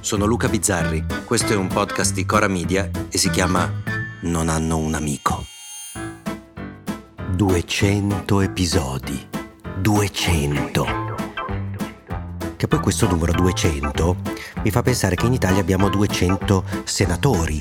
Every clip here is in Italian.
sono Luca Bizzarri, questo è un podcast di Cora Media e si chiama Non hanno un amico. 200 episodi. 200. Che poi questo numero 200 mi fa pensare che in Italia abbiamo 200 senatori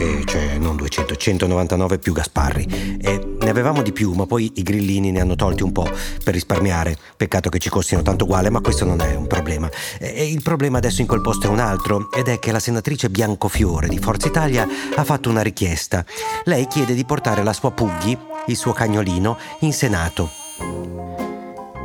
e cioè non 200, 199 più Gasparri. E ne avevamo di più, ma poi i grillini ne hanno tolti un po' per risparmiare. Peccato che ci costino tanto uguale, ma questo non è un problema. E il problema adesso in quel posto è un altro, ed è che la senatrice Biancofiore di Forza Italia ha fatto una richiesta. Lei chiede di portare la sua Puggy, il suo cagnolino, in Senato.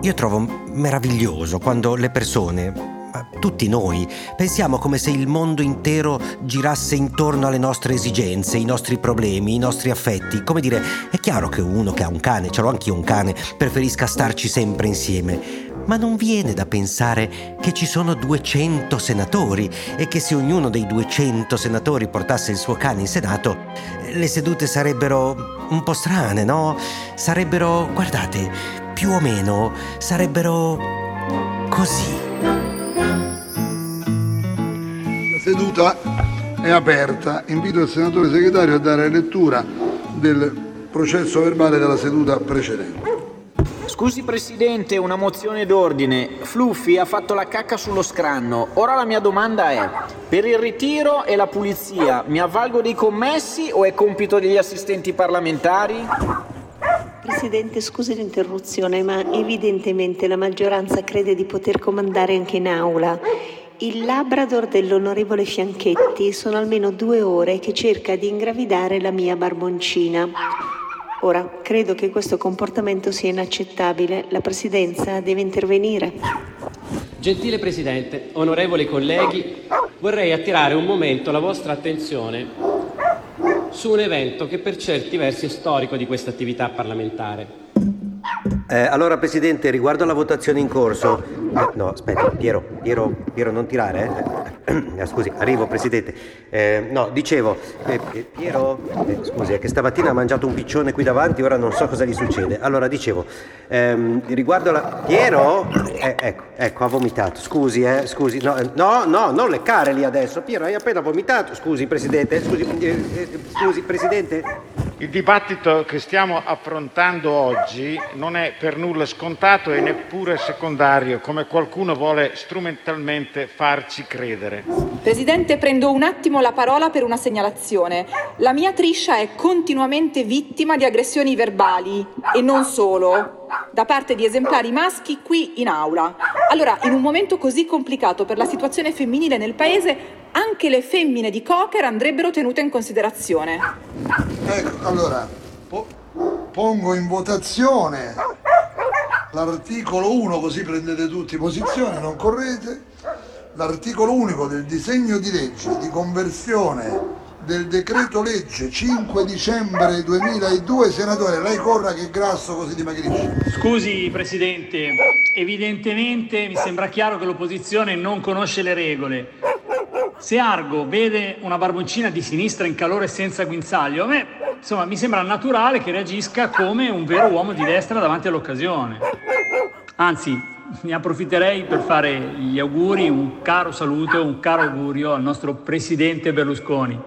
Io trovo meraviglioso quando le persone, tutti noi pensiamo come se il mondo intero girasse intorno alle nostre esigenze, i nostri problemi, i nostri affetti. Come dire, è chiaro che uno che ha un cane, ce l'ho anch'io un cane, preferisca starci sempre insieme. Ma non viene da pensare che ci sono 200 senatori e che se ognuno dei 200 senatori portasse il suo cane in Senato, le sedute sarebbero un po' strane, no? Sarebbero, guardate, più o meno, sarebbero così. Seduta è aperta. Invito il senatore segretario a dare lettura del processo verbale della seduta precedente. Scusi Presidente, una mozione d'ordine. Fluffy ha fatto la cacca sullo scranno. Ora la mia domanda è, per il ritiro e la pulizia mi avvalgo dei commessi o è compito degli assistenti parlamentari? Presidente, scusi l'interruzione, ma evidentemente la maggioranza crede di poter comandare anche in aula il Labrador dell'onorevole Fianchetti sono almeno due ore che cerca di ingravidare la mia barboncina. Ora, credo che questo comportamento sia inaccettabile. La Presidenza deve intervenire. Gentile Presidente, onorevoli colleghi, vorrei attirare un momento la vostra attenzione su un evento che per certi versi è storico di questa attività parlamentare. Eh, allora, Presidente, riguardo alla votazione in corso... No, no aspetta, Piero, Piero, Piero, non tirare, eh? eh scusi, arrivo, Presidente. Eh, no, dicevo, eh, eh, Piero, scusi, è che stamattina ha mangiato un piccione qui davanti, ora non so cosa gli succede. Allora, dicevo, ehm, riguardo alla... Piero? ecco, ecco, ha vomitato. Scusi, eh, scusi. No, no, no, non leccare lì adesso. Piero, hai appena vomitato. Scusi, Presidente, scusi, scusi, Presidente. Il dibattito che stiamo affrontando oggi non è per nulla scontato e neppure secondario, come qualcuno vuole strumentalmente farci credere. Presidente, prendo un attimo la parola per una segnalazione. La mia Triscia è continuamente vittima di aggressioni verbali e non solo, da parte di esemplari maschi qui in aula. Allora, in un momento così complicato per la situazione femminile nel paese, anche le femmine di cocker andrebbero tenute in considerazione. Ecco, allora, po- pongo in votazione l'articolo 1, così prendete tutti posizione, non correte. L'articolo unico del disegno di legge di conversione del decreto legge 5 dicembre 2002. Senatore, lei corra che grasso così dimagrisce. Scusi Presidente, evidentemente mi sembra chiaro che l'opposizione non conosce le regole. Se Argo vede una barboncina di sinistra in calore senza guinzaglio, a me insomma, mi sembra naturale che reagisca come un vero uomo di destra davanti all'occasione. Anzi, ne approfitterei per fare gli auguri, un caro saluto, un caro augurio al nostro presidente Berlusconi.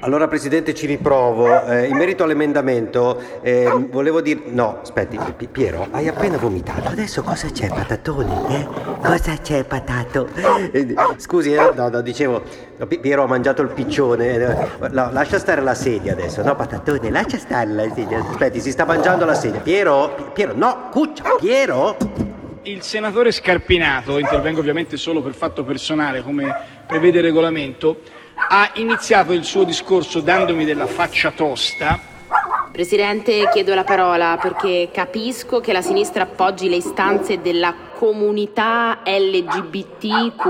Allora Presidente ci riprovo. Eh, in merito all'emendamento eh, volevo dire... No, aspetti, Piero, hai appena vomitato. Adesso cosa c'è, patatoni? Eh? Cosa c'è, patato? Eh, scusi, eh? no, no, dicevo, no, Piero ha mangiato il piccione. Eh, no, lascia stare la sedia adesso. No, patatone, lascia stare la sedia. Aspetti, si sta mangiando la sedia. Piero, Piero, no, cuccia, Piero. Il senatore Scarpinato, intervengo ovviamente solo per fatto personale come prevede il regolamento, ha iniziato il suo discorso dandomi della faccia tosta. Presidente, chiedo la parola perché capisco che la sinistra appoggi le istanze della comunità LGBTQ.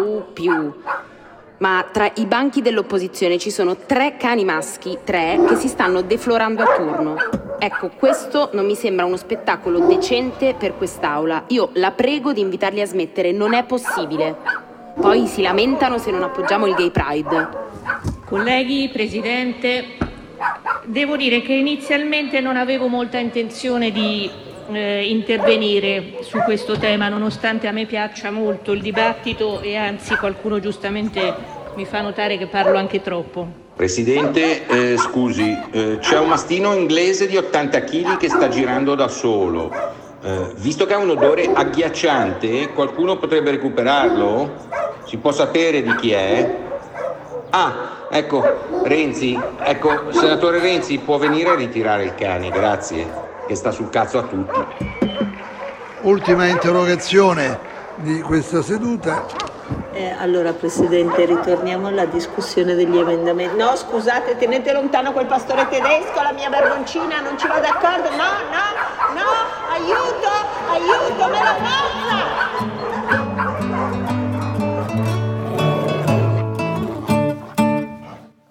Ma tra i banchi dell'opposizione ci sono tre cani maschi, tre, che si stanno deflorando a turno. Ecco, questo non mi sembra uno spettacolo decente per quest'Aula. Io la prego di invitarli a smettere, non è possibile. Poi si lamentano se non appoggiamo il Gay Pride. Colleghi, Presidente, devo dire che inizialmente non avevo molta intenzione di eh, intervenire su questo tema, nonostante a me piaccia molto il dibattito e anzi qualcuno giustamente mi fa notare che parlo anche troppo. Presidente, eh, scusi, eh, c'è un mastino inglese di 80 kg che sta girando da solo. Eh, visto che ha un odore agghiacciante, qualcuno potrebbe recuperarlo? Si può sapere di chi è? Ah, ecco, Renzi, ecco, senatore Renzi, può venire a ritirare il cane, grazie, che sta sul cazzo a tutti. Ultima interrogazione di questa seduta. Eh, allora, Presidente, ritorniamo alla discussione degli emendamenti. No, scusate, tenete lontano quel pastore tedesco, la mia barboncina, non ci va d'accordo. No, no, no, aiuto, aiuto, me la pazza!